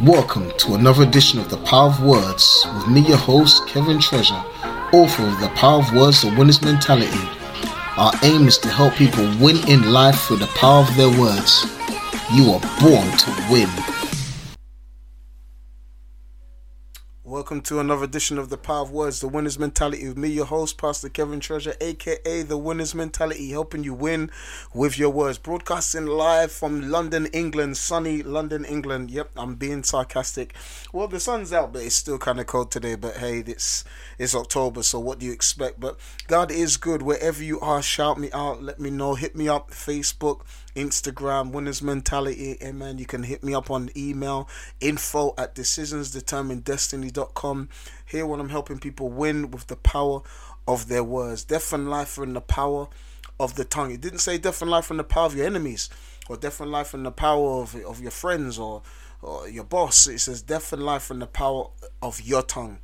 Welcome to another edition of The Power of Words with me, your host, Kevin Treasure, author of The Power of Words, The Winner's Mentality. Our aim is to help people win in life through the power of their words. You are born to win. Welcome to another edition of The Power of Words, The Winner's Mentality with me, your host, Pastor Kevin Treasure, aka The Winner's Mentality, helping you win with your words. Broadcasting live from London, England, sunny London, England. Yep, I'm being sarcastic. Well, the sun's out, but it's still kind of cold today. But hey, it's, it's October, so what do you expect? But God is good. Wherever you are, shout me out, let me know, hit me up, Facebook, Instagram, Winners Mentality. Amen. You can hit me up on email, info at decisionsdeterminedestiny.com. Here, when I'm helping people win with the power of their words. Death and life are in the power of the tongue. It didn't say death and life in the power of your enemies, or death and life in the power of, of your friends or, or your boss. It says death and life in the power of your tongue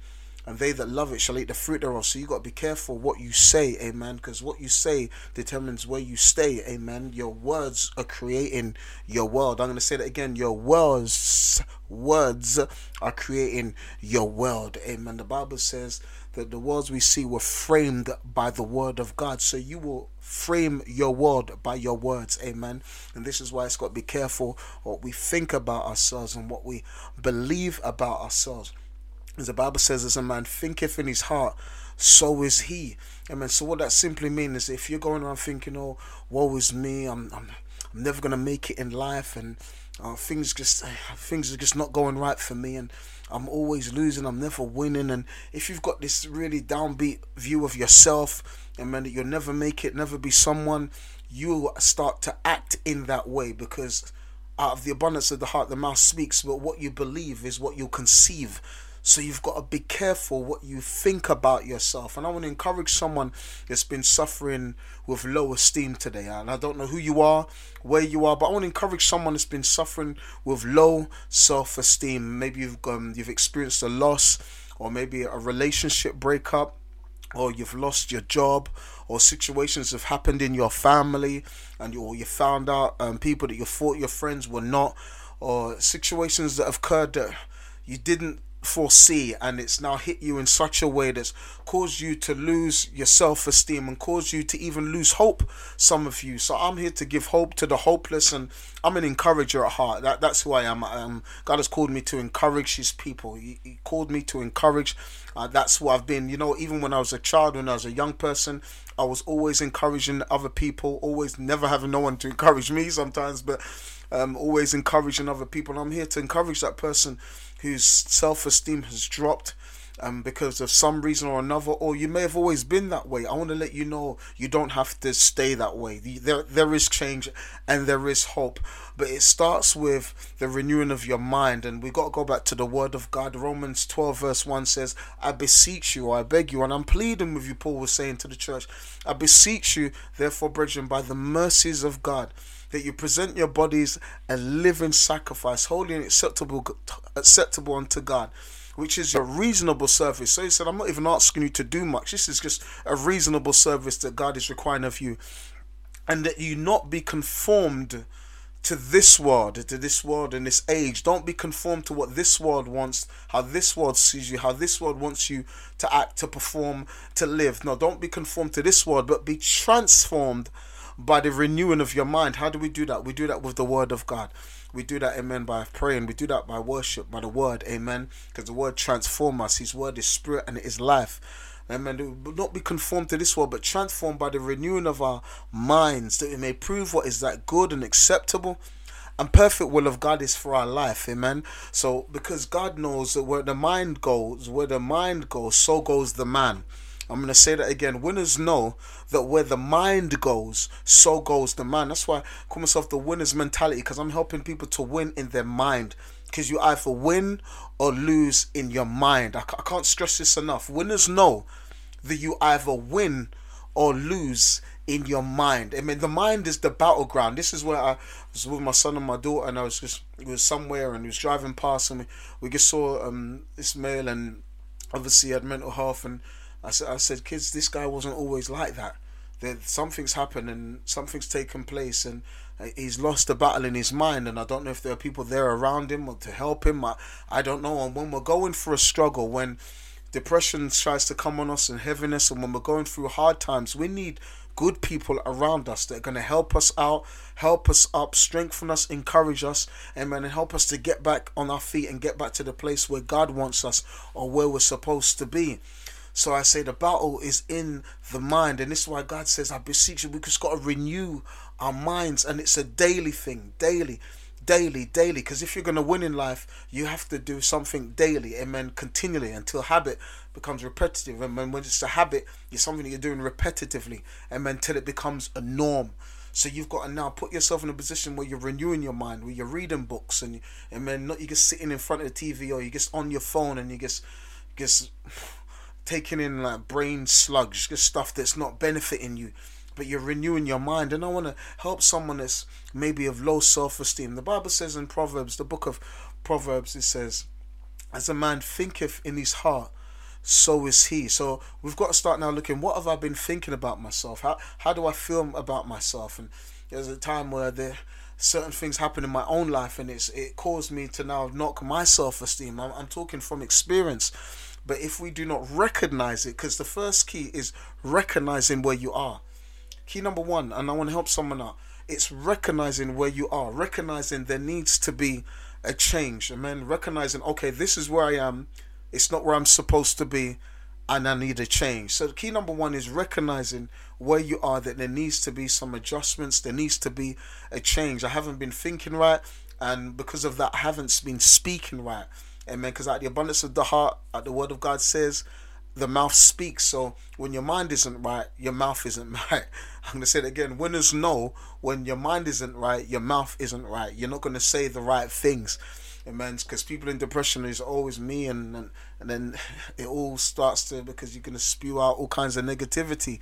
and they that love it shall eat the fruit thereof. So you got to be careful what you say, amen, because what you say determines where you stay, amen. Your words are creating your world. I'm going to say that again. Your words, words are creating your world, amen. The Bible says that the words we see were framed by the word of God. So you will frame your world by your words, amen. And this is why it's got to be careful what we think about ourselves and what we believe about ourselves. The Bible says, as a man thinketh in his heart, so is he. Amen. So what that simply means is if you're going around thinking, oh, woe is me, I'm, I'm, I'm never gonna make it in life, and uh, things just things are just not going right for me, and I'm always losing, I'm never winning, and if you've got this really downbeat view of yourself, amen, that you'll never make it, never be someone, you start to act in that way because out of the abundance of the heart, the mouth speaks, but what you believe is what you'll conceive. So you've got to be careful what you think about yourself. And I want to encourage someone that's been suffering with low esteem today. And I don't know who you are, where you are, but I want to encourage someone that's been suffering with low self-esteem. Maybe you've um, you've experienced a loss, or maybe a relationship breakup, or you've lost your job, or situations have happened in your family, and you or you found out um, people that you thought your friends were not, or situations that have occurred that you didn't foresee and it's now hit you in such a way that's caused you to lose your self-esteem and caused you to even lose hope some of you. So i'm here to give hope to the hopeless and i'm an encourager at heart. That, that's who i am. Um, god has called me to encourage his people. He, he called me to encourage uh, that's what i've been. You know even when i was a child when i was a young person i was always encouraging other people always never having no one to encourage me sometimes but um, always encouraging other people. And i'm here to encourage that person whose self esteem has dropped um, because of some reason or another, or you may have always been that way. I want to let you know you don't have to stay that way. There, there is change and there is hope, but it starts with the renewing of your mind. And we got to go back to the Word of God. Romans 12, verse 1 says, I beseech you, I beg you, and I'm pleading with you, Paul was saying to the church, I beseech you, therefore, brethren, by the mercies of God that you present your bodies a living sacrifice, holy and acceptable, acceptable unto God, which is a reasonable service. So he said, I'm not even asking you to do much. This is just a reasonable service that God is requiring of you. And that you not be conformed to this world, to this world and this age. Don't be conformed to what this world wants, how this world sees you, how this world wants you to act, to perform, to live. No, don't be conformed to this world, but be transformed by the renewing of your mind. How do we do that? We do that with the word of God. We do that, amen, by praying. We do that by worship, by the word, amen. Because the word transforms us. His word is spirit and it is life. Amen. Not be conformed to this world, but transformed by the renewing of our minds, that we may prove what is that good and acceptable and perfect will of God is for our life. Amen. So because God knows that where the mind goes, where the mind goes, so goes the man. I'm going to say that again. Winners know that where the mind goes, so goes the man. That's why I call myself the winner's mentality because I'm helping people to win in their mind. Because you either win or lose in your mind. I, I can't stress this enough. Winners know that you either win or lose in your mind. I mean, the mind is the battleground. This is where I was with my son and my daughter, and I was just we was somewhere, and he was driving past, and we, we just saw um Ismail, and obviously he had mental health, and I said, I said, kids, this guy wasn't always like that. Something's happened and something's taken place, and uh, he's lost a battle in his mind, and I don't know if there are people there around him or to help him. I, I don't know. And when we're going through a struggle, when depression tries to come on us and heaviness, and when we're going through hard times, we need good people around us that are going to help us out, help us up, strengthen us, encourage us, and and help us to get back on our feet and get back to the place where God wants us or where we're supposed to be. So I say the battle is in the mind, and this is why God says, I beseech you, we just got to renew our minds, and it's a daily thing, daily daily, daily. Because if you're going to win in life, you have to do something daily, amen, continually until habit becomes repetitive. And when it's a habit, it's something that you're doing repetitively, amen, until it becomes a norm. So you've got to now put yourself in a position where you're renewing your mind, where you're reading books, and man, not you just sitting in front of the TV or you just on your phone and you just just taking in like brain slugs, just stuff that's not benefiting you but you're renewing your mind. And I want to help someone that's maybe of low self esteem. The Bible says in Proverbs, the book of Proverbs, it says, As a man thinketh in his heart, so is he. So we've got to start now looking, what have I been thinking about myself? How, how do I feel about myself? And there's a time where there certain things happen in my own life and it's it caused me to now knock my self-esteem I'm, I'm talking from experience but if we do not recognize it because the first key is recognizing where you are Key number one, and I want to help someone out. It's recognizing where you are, recognizing there needs to be a change. Amen. Recognizing, okay, this is where I am. It's not where I'm supposed to be, and I need a change. So, key number one is recognizing where you are, that there needs to be some adjustments, there needs to be a change. I haven't been thinking right, and because of that, I haven't been speaking right. Amen. Because at the abundance of the heart, at the word of God says, the mouth speaks. So when your mind isn't right, your mouth isn't right. I'm going to say it again. Winners know when your mind isn't right, your mouth isn't right. You're not going to say the right things. Amen. Because people in depression is always me, and, and and then it all starts to because you're going to spew out all kinds of negativity.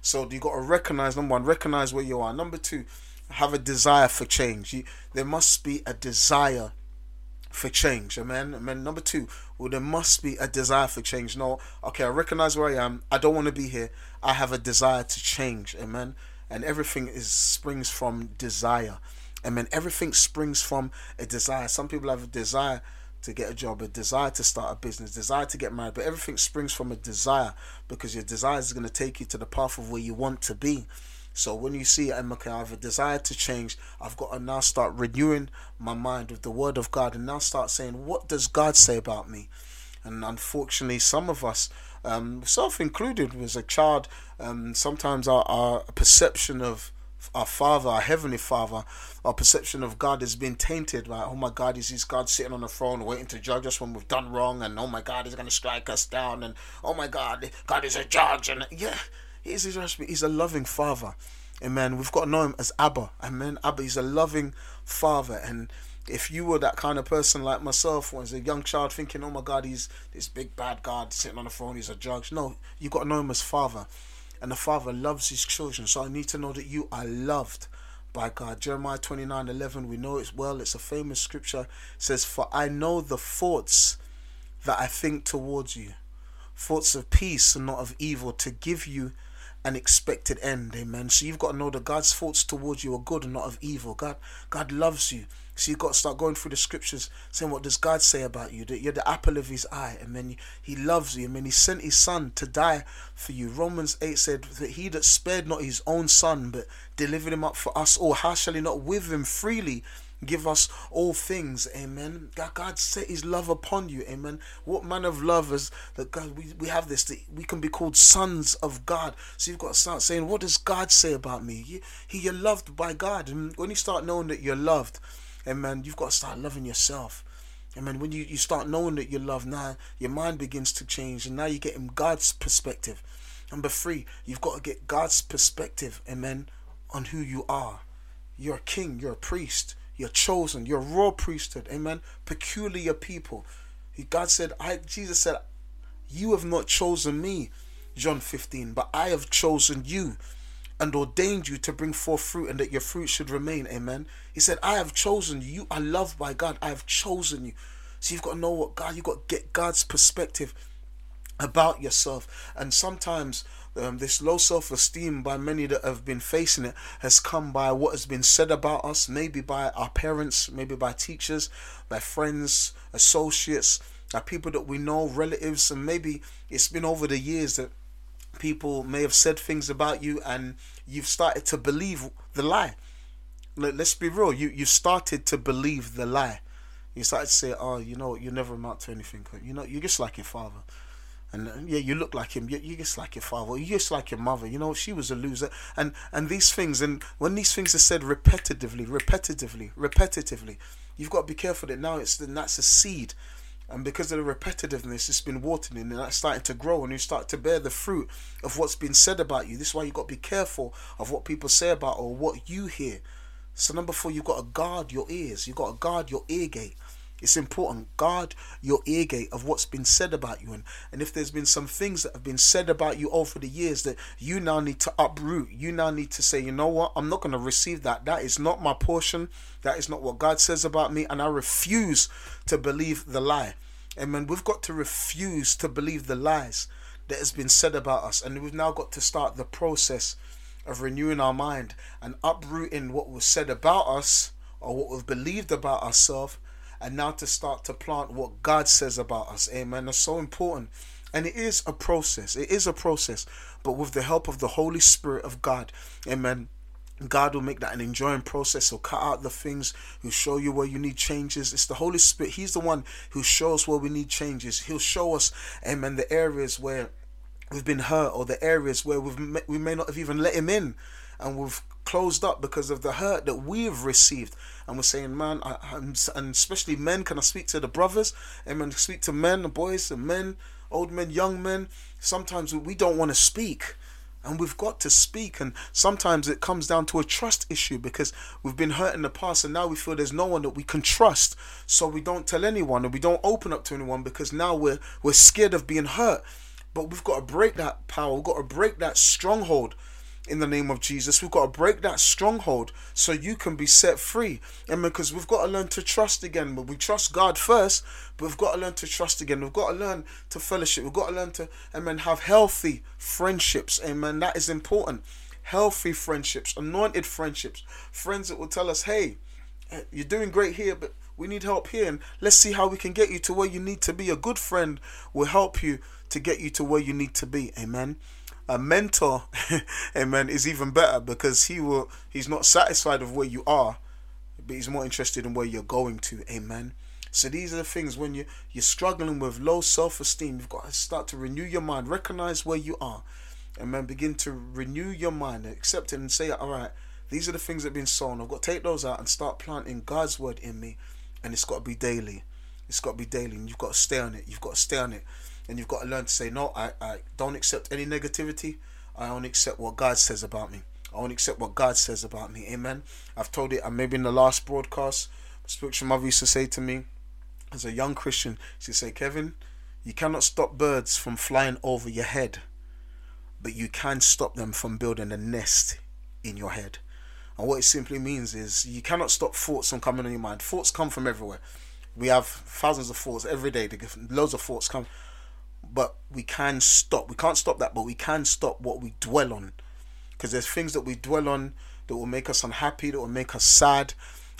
So you got to recognize number one, recognize where you are. Number two, have a desire for change. You, there must be a desire for change. Amen. Amen. Number two, well, there must be a desire for change. No, okay, I recognize where I am. I don't want to be here. I have a desire to change. Amen. And everything is springs from desire. Amen. Everything springs from a desire. Some people have a desire to get a job, a desire to start a business, desire to get married, but everything springs from a desire because your desire is going to take you to the path of where you want to be. So when you see I'm okay, I have a desire to change, I've got to now start renewing my mind with the word of God and now start saying, what does God say about me? And unfortunately, some of us, um, self included, as a child, um, sometimes our, our perception of our Father, our Heavenly Father, our perception of God has been tainted. Like, oh my God, is this God sitting on the throne waiting to judge us when we've done wrong? And oh my God, he's going to strike us down. And oh my God, God is a judge. And yeah, he is He's a loving father. Amen. We've got to know him as Abba. Amen. Abba, he's a loving father. And if you were that kind of person like myself, when as a young child, thinking, oh my God, he's this big bad God sitting on the throne, he's a judge. No, you've got to know him as father. And the father loves his children. So I need to know that you are loved by God. Jeremiah 29 11, we know it well. It's a famous scripture. It says, For I know the thoughts that I think towards you, thoughts of peace and not of evil, to give you an expected end. Amen. So you've got to know that God's thoughts towards you are good and not of evil. God, God loves you. So you've got to start going through the scriptures, saying, What does God say about you? That you're the apple of his eye. Then he loves you. Then he sent his son to die for you. Romans 8 said that he that spared not his own son, but delivered him up for us all, how shall he not with him freely give us all things. Amen. God, God set his love upon you. Amen. What man of love is that God we, we have this that we can be called sons of God. So you've got to start saying, What does God say about me? He, he you're loved by God. And when you start knowing that you're loved, amen, you've got to start loving yourself. Amen. When you, you start knowing that you're loved, now your mind begins to change and now you're getting God's perspective. Number three, you've got to get God's perspective, amen, on who you are. You're a king, you're a priest, you're chosen. You're royal priesthood. Amen. Peculiar people. God said, I Jesus said, You have not chosen me, John 15, but I have chosen you and ordained you to bring forth fruit and that your fruit should remain. Amen. He said, I have chosen you. You are loved by God. I have chosen you. So you've got to know what God, you've got to get God's perspective about yourself. And sometimes um, this low self-esteem by many that have been facing it has come by what has been said about us maybe by our parents maybe by teachers by friends associates by people that we know relatives and maybe it's been over the years that people may have said things about you and you've started to believe the lie. Let's be real you you started to believe the lie. You started to say oh you know you never amount to anything you know you're just like your father and uh, yeah, you look like him. You, you just like your father. You're just like your mother. You know, she was a loser. And and these things, and when these things are said repetitively, repetitively, repetitively, you've got to be careful that now it's that's a seed, and because of the repetitiveness, it's been watered in, and that's starting to grow, and you start to bear the fruit of what's been said about you. This is why you've got to be careful of what people say about or what you hear. So number four, you've got to guard your ears. You've got to guard your ear gate. It's important. Guard your ear gate of what's been said about you. And, and if there's been some things that have been said about you over the years that you now need to uproot, you now need to say, you know what? I'm not going to receive that. That is not my portion. That is not what God says about me. And I refuse to believe the lie. Amen. We've got to refuse to believe the lies that has been said about us. And we've now got to start the process of renewing our mind and uprooting what was said about us or what we've believed about ourselves and now to start to plant what God says about us. Amen. That's so important. And it is a process. It is a process. But with the help of the Holy Spirit of God, amen. God will make that an enjoying process. He'll cut out the things, he'll show you where you need changes. It's the Holy Spirit. He's the one who shows where we need changes. He'll show us, amen, the areas where we've been hurt or the areas where we've we may not have even let him in and we've closed up because of the hurt that we've received. And we're saying, man, I, and especially men, can I speak to the brothers? Amen. Speak to men, the boys, the men, old men, young men. Sometimes we don't want to speak. And we've got to speak. And sometimes it comes down to a trust issue because we've been hurt in the past and now we feel there's no one that we can trust. So we don't tell anyone and we don't open up to anyone because now we're we're scared of being hurt. But we've got to break that power. We've got to break that stronghold in the name of Jesus. We've got to break that stronghold so you can be set free. And because we've got to learn to trust again. But we trust God first, but we've got to learn to trust again. We've got to learn to fellowship. We've got to learn to, amen, have healthy friendships. Amen. That is important. Healthy friendships, anointed friendships, friends that will tell us, hey, eh, you're doing great here, but we need help here. And let's see how we can get you to where you need to be. A good friend will help you to get you to where you need to be. Amen a mentor, amen, is even better because he will he's not satisfied of where you are, but he's more interested in where you're going to. Amen. So these are the things when you you're struggling with low self-esteem, you've got to start to renew your mind, recognize where you are, then begin to renew your mind, accept it, and say, all right, these are the things that have been sown. I've got to take those out and start planting God's word in me, and it's got to be daily. It's got to be daily, and you've got to stay on it. You've got to stay on it and you've got to learn to say no. I, I don't accept any negativity. I only accept what God says about me. I only accept what God says about me. Amen. I've told it, and maybe in the last broadcast, spiritual mother used to say to me, as a young Christian, she say, Kevin, you cannot stop birds from flying over your head, but you can stop them from building a nest in your head. And what it simply means is you cannot stop thoughts from coming in your mind. Thoughts come from everywhere. We have thousands of thoughts every day. Loads of thoughts come but we can stop. We can't stop that, but we can stop what we dwell on. Because there's things that we dwell on that will make us unhappy, that will make us sad.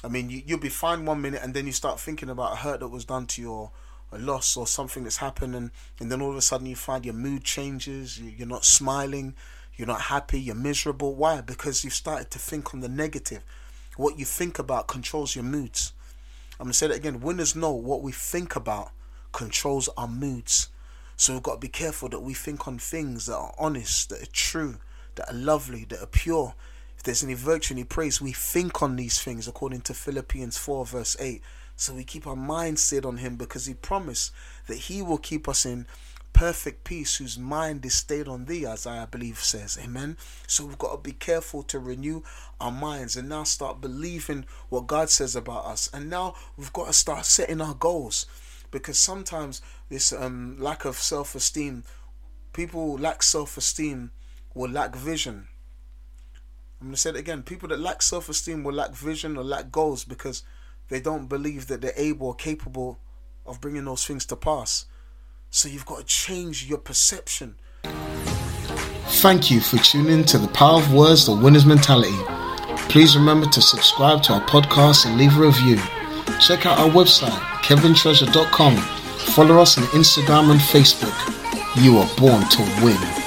I mean, you, you'll be fine one minute and then you start thinking about a hurt that was done to you or a loss or something that's happened. And, and then all of a sudden you find your mood changes, you're not smiling, you're not happy, you're miserable. Why? Because you've started to think on the negative. What you think about controls your moods. I'm going to say that again. Winners know what we think about controls our moods. So we've got to be careful that we think on things that are honest, that are true, that are lovely, that are pure. If there's any virtue, any praise, we think on these things according to Philippians 4, verse 8. So we keep our mind set on Him because He promised that He will keep us in perfect peace whose mind is stayed on thee, as I believe says. Amen. So we've got to be careful to renew our minds and now start believing what God says about us. And now we've got to start setting our goals because sometimes this um, lack of self esteem, people lack self esteem will lack vision. I'm going to say it again. People that lack self esteem will lack vision or lack goals because they don't believe that they're able or capable of bringing those things to pass. So you've got to change your perception. Thank you for tuning to the Power of Words, the Winner's Mentality. Please remember to subscribe to our podcast and leave a review. Check out our website, kevintreasure.com. Follow us on Instagram and Facebook. You are born to win.